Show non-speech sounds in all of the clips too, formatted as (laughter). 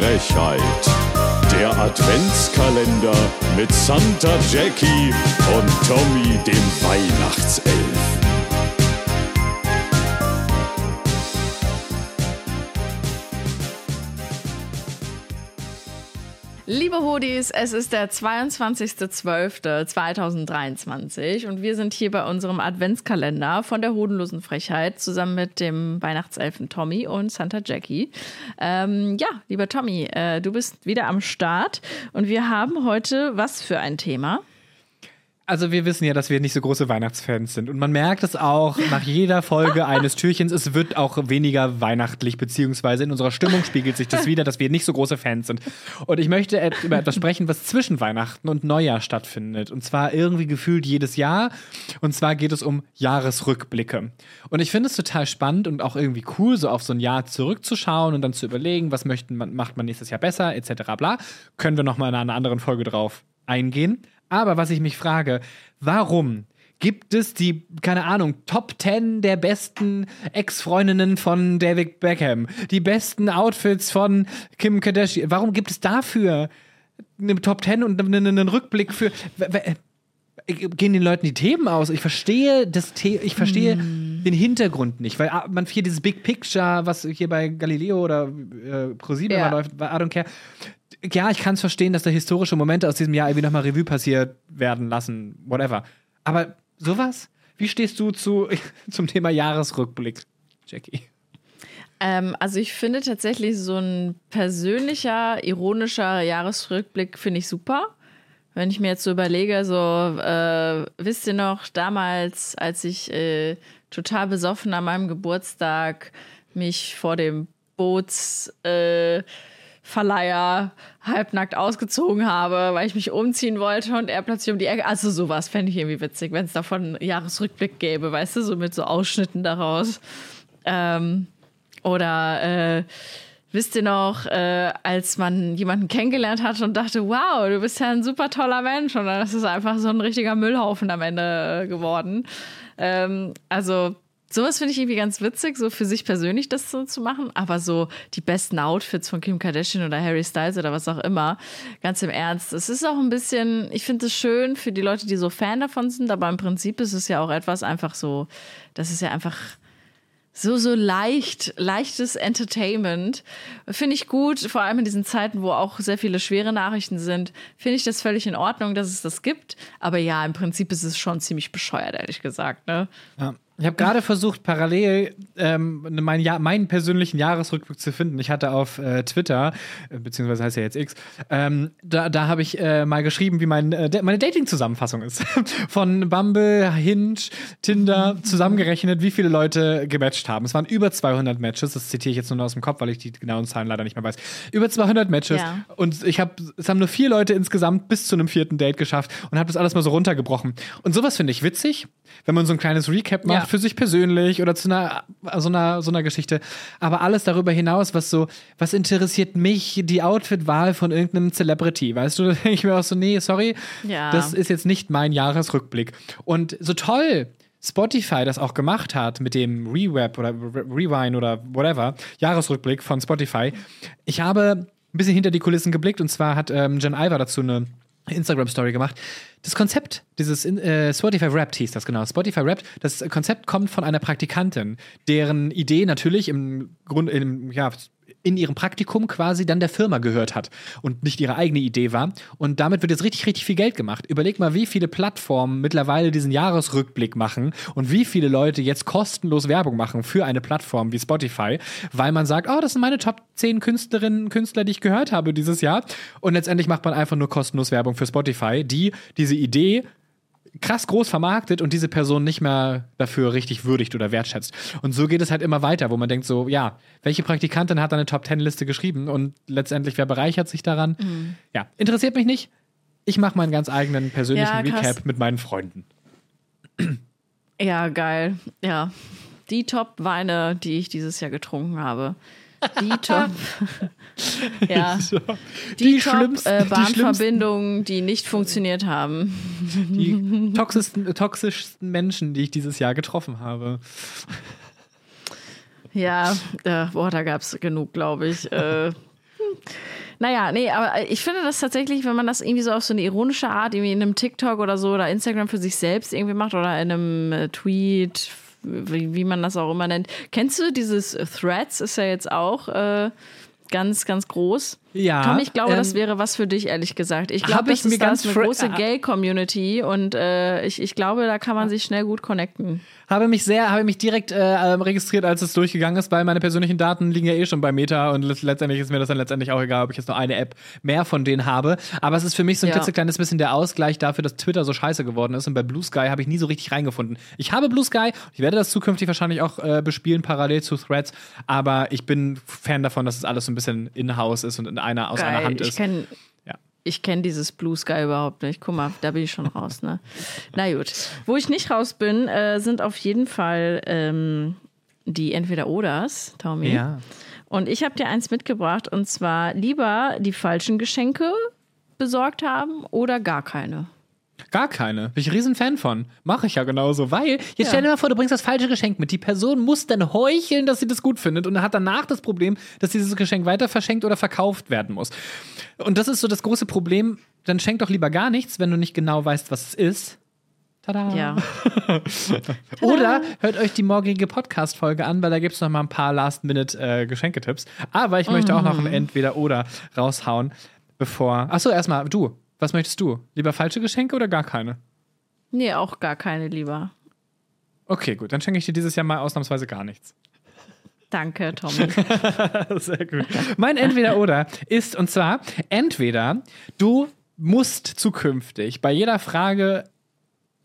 Frechheit. Der Adventskalender mit Santa Jackie und Tommy dem Weihnachtself. Liebe Hodis, es ist der 22.12.2023 und wir sind hier bei unserem Adventskalender von der Hodenlosen Frechheit zusammen mit dem Weihnachtselfen Tommy und Santa Jackie. Ähm, ja, lieber Tommy, äh, du bist wieder am Start und wir haben heute was für ein Thema? Also wir wissen ja, dass wir nicht so große Weihnachtsfans sind. Und man merkt es auch nach jeder Folge eines Türchens, es wird auch weniger weihnachtlich, beziehungsweise in unserer Stimmung spiegelt sich das wieder, dass wir nicht so große Fans sind. Und ich möchte über etwas sprechen, was zwischen Weihnachten und Neujahr stattfindet. Und zwar irgendwie gefühlt jedes Jahr. Und zwar geht es um Jahresrückblicke. Und ich finde es total spannend und auch irgendwie cool, so auf so ein Jahr zurückzuschauen und dann zu überlegen, was möchten macht man nächstes Jahr besser, etc. bla. Können wir nochmal in einer anderen Folge drauf eingehen. Aber was ich mich frage, warum gibt es die, keine Ahnung, Top 10 der besten Ex-Freundinnen von David Beckham, die besten Outfits von Kim Kardashian? Warum gibt es dafür eine Top 10 und einen Rückblick für. Gehen den Leuten die Themen aus? Ich verstehe das The ich verstehe mm. den Hintergrund nicht, weil ah, man hier dieses Big Picture, was hier bei Galileo oder äh, ProSieben ja. läuft, I don't care ja, ich kann es verstehen, dass da historische Momente aus diesem Jahr irgendwie nochmal Revue passiert werden lassen, whatever. Aber sowas? Wie stehst du zu, (laughs) zum Thema Jahresrückblick, Jackie? Ähm, also ich finde tatsächlich so ein persönlicher, ironischer Jahresrückblick finde ich super. Wenn ich mir jetzt so überlege, so äh, wisst ihr noch damals, als ich äh, total besoffen an meinem Geburtstag mich vor dem Boots äh, Verleiher halbnackt ausgezogen habe, weil ich mich umziehen wollte und er plötzlich um die Ecke. Also sowas fände ich irgendwie witzig, wenn es davon einen Jahresrückblick gäbe, weißt du, so mit so Ausschnitten daraus. Ähm, oder äh, wisst ihr noch, äh, als man jemanden kennengelernt hat und dachte, wow, du bist ja ein super toller Mensch und dann ist es einfach so ein richtiger Müllhaufen am Ende äh, geworden. Ähm, also sowas finde ich irgendwie ganz witzig, so für sich persönlich das so zu machen. Aber so die besten Outfits von Kim Kardashian oder Harry Styles oder was auch immer, ganz im Ernst. Es ist auch ein bisschen, ich finde es schön für die Leute, die so Fan davon sind, aber im Prinzip ist es ja auch etwas einfach so, das ist ja einfach so, so leicht, leichtes Entertainment. Finde ich gut, vor allem in diesen Zeiten, wo auch sehr viele schwere Nachrichten sind, finde ich das völlig in Ordnung, dass es das gibt. Aber ja, im Prinzip ist es schon ziemlich bescheuert, ehrlich gesagt. Ne? Ja. Ich habe gerade versucht, parallel ähm, meinen, ja meinen persönlichen Jahresrückblick zu finden. Ich hatte auf äh, Twitter, äh, beziehungsweise heißt ja jetzt X, ähm, da, da habe ich äh, mal geschrieben, wie mein, äh, meine Dating-Zusammenfassung ist. (laughs) Von Bumble, Hinge, Tinder zusammengerechnet, wie viele Leute gematcht haben. Es waren über 200 Matches. Das zitiere ich jetzt nur aus dem Kopf, weil ich die genauen Zahlen leider nicht mehr weiß. Über 200 Matches. Ja. Und ich habe, es haben nur vier Leute insgesamt bis zu einem vierten Date geschafft und habe das alles mal so runtergebrochen. Und sowas finde ich witzig, wenn man so ein kleines Recap macht. Ja für sich persönlich oder zu einer so einer so einer Geschichte. Aber alles darüber hinaus, was so, was interessiert mich, die Outfitwahl von irgendeinem Celebrity, weißt du? Da (laughs) denke ich mir auch so, nee, sorry, ja. das ist jetzt nicht mein Jahresrückblick. Und so toll Spotify das auch gemacht hat mit dem Reweb oder Rewind oder whatever, Jahresrückblick von Spotify. Ich habe ein bisschen hinter die Kulissen geblickt und zwar hat ähm, Jen Iver dazu eine Instagram-Story gemacht. Das Konzept dieses äh, Spotify Wrapped hieß das genau. Spotify Wrapped, das Konzept kommt von einer Praktikantin, deren Idee natürlich im Grunde, ja, in ihrem Praktikum quasi dann der Firma gehört hat und nicht ihre eigene Idee war. Und damit wird jetzt richtig, richtig viel Geld gemacht. Überleg mal, wie viele Plattformen mittlerweile diesen Jahresrückblick machen und wie viele Leute jetzt kostenlos Werbung machen für eine Plattform wie Spotify, weil man sagt, oh, das sind meine Top 10 Künstlerinnen und Künstler, die ich gehört habe dieses Jahr. Und letztendlich macht man einfach nur kostenlos Werbung für Spotify, die diese Idee krass groß vermarktet und diese Person nicht mehr dafür richtig würdigt oder wertschätzt. Und so geht es halt immer weiter, wo man denkt so, ja, welche Praktikantin hat eine Top-10-Liste geschrieben und letztendlich, wer bereichert sich daran? Mhm. Ja, interessiert mich nicht. Ich mache meinen ganz eigenen persönlichen ja, Recap mit meinen Freunden. Ja, geil. Ja. Die Top-Weine, die ich dieses Jahr getrunken habe. (laughs) Die Top. ja. Die, die Top äh, Bahnverbindungen, die, die, nicht funktioniert haben. Die toxischsten, toxischsten Menschen, die ich dieses Jahr getroffen habe. Ja, äh, boah, da gab es genug, glaube ich. Äh, naja, nee, aber ich finde das tatsächlich, wenn man das irgendwie so auf so eine ironische Art, irgendwie in einem TikTok oder so oder Instagram für sich selbst irgendwie macht oder in einem äh, Tweet, wie, wie man das auch immer nennt. Kennst du dieses Threads? Ist ja jetzt auch äh, ganz, ganz groß. Ja. Tom, ich glaube, ähm, das wäre was für dich, ehrlich gesagt. Ich glaube, ich das mir ist, da ganz ist eine große äh, Gay-Community und äh, ich, ich glaube, da kann man sich schnell gut connecten. Habe mich sehr, habe mich direkt äh, ähm, registriert, als es durchgegangen ist, weil meine persönlichen Daten liegen ja eh schon bei Meta und let- letztendlich ist mir das dann letztendlich auch egal, ob ich jetzt nur eine App mehr von denen habe. Aber es ist für mich so ein Ja. klitzekleines bisschen der Ausgleich dafür, dass Twitter so scheiße geworden ist und bei Blue Sky habe ich nie so richtig reingefunden. Ich habe Blue Sky, ich werde das zukünftig wahrscheinlich auch äh, bespielen, parallel zu Threads, aber ich bin Fan davon, dass es alles so ein bisschen in-house ist und in einer aus einer Geil. Hand Ich ist. kenne Ja. ich kenn dieses Blue Sky überhaupt nicht. Guck mal, da bin ich schon raus. Ne? Na gut. Wo ich nicht raus bin, äh, sind auf jeden Fall ähm, die Entweder-Oders, Tommy. Ja. Und ich habe dir eins mitgebracht und zwar lieber die falschen Geschenke besorgt haben oder gar keine. Gar keine. Bin ich riesen Fan von. Mache ich ja genauso. Weil, jetzt Ja. stell dir mal vor, du bringst das falsche Geschenk mit. Die Person muss dann heucheln, dass sie das gut findet und hat danach das Problem, dass dieses Geschenk weiter verschenkt oder verkauft werden muss. Und das ist so das große Problem. Dann schenk doch lieber gar nichts, wenn du nicht genau weißt, was es ist. Tada. Ja. (laughs) Oder hört euch die morgige Podcast-Folge an, weil da gibt es noch mal ein paar Last-Minute-Geschenketipps. Aber ich möchte auch noch ein Entweder-Oder raushauen, bevor. Achso, erstmal, du. Was möchtest du? Lieber falsche Geschenke oder gar keine? Nee, auch gar keine lieber. Okay, gut. Dann schenke ich dir dieses Jahr mal ausnahmsweise gar nichts. Danke, (laughs) Tommy. Sehr gut. Mein Entweder-Oder ist, und zwar, entweder du musst zukünftig bei jeder Frage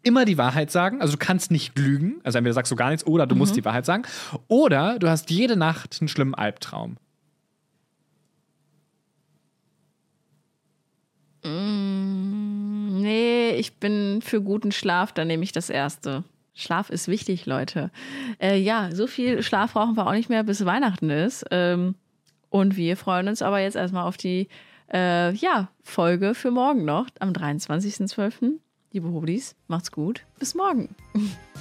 immer die Wahrheit sagen, also du kannst nicht lügen, also entweder sagst du gar nichts oder du musst die Wahrheit sagen, oder du hast jede Nacht einen schlimmen Albtraum. Nee, ich bin für guten Schlaf, dann nehme ich das erste. Schlaf ist wichtig, Leute. Äh, ja, so viel Schlaf brauchen wir auch nicht mehr, bis Weihnachten ist. Ähm, und wir freuen uns aber jetzt erstmal auf die äh, ja, Folge für morgen noch, am 23.12. Liebe Hobdies, macht's gut. Bis morgen. (laughs)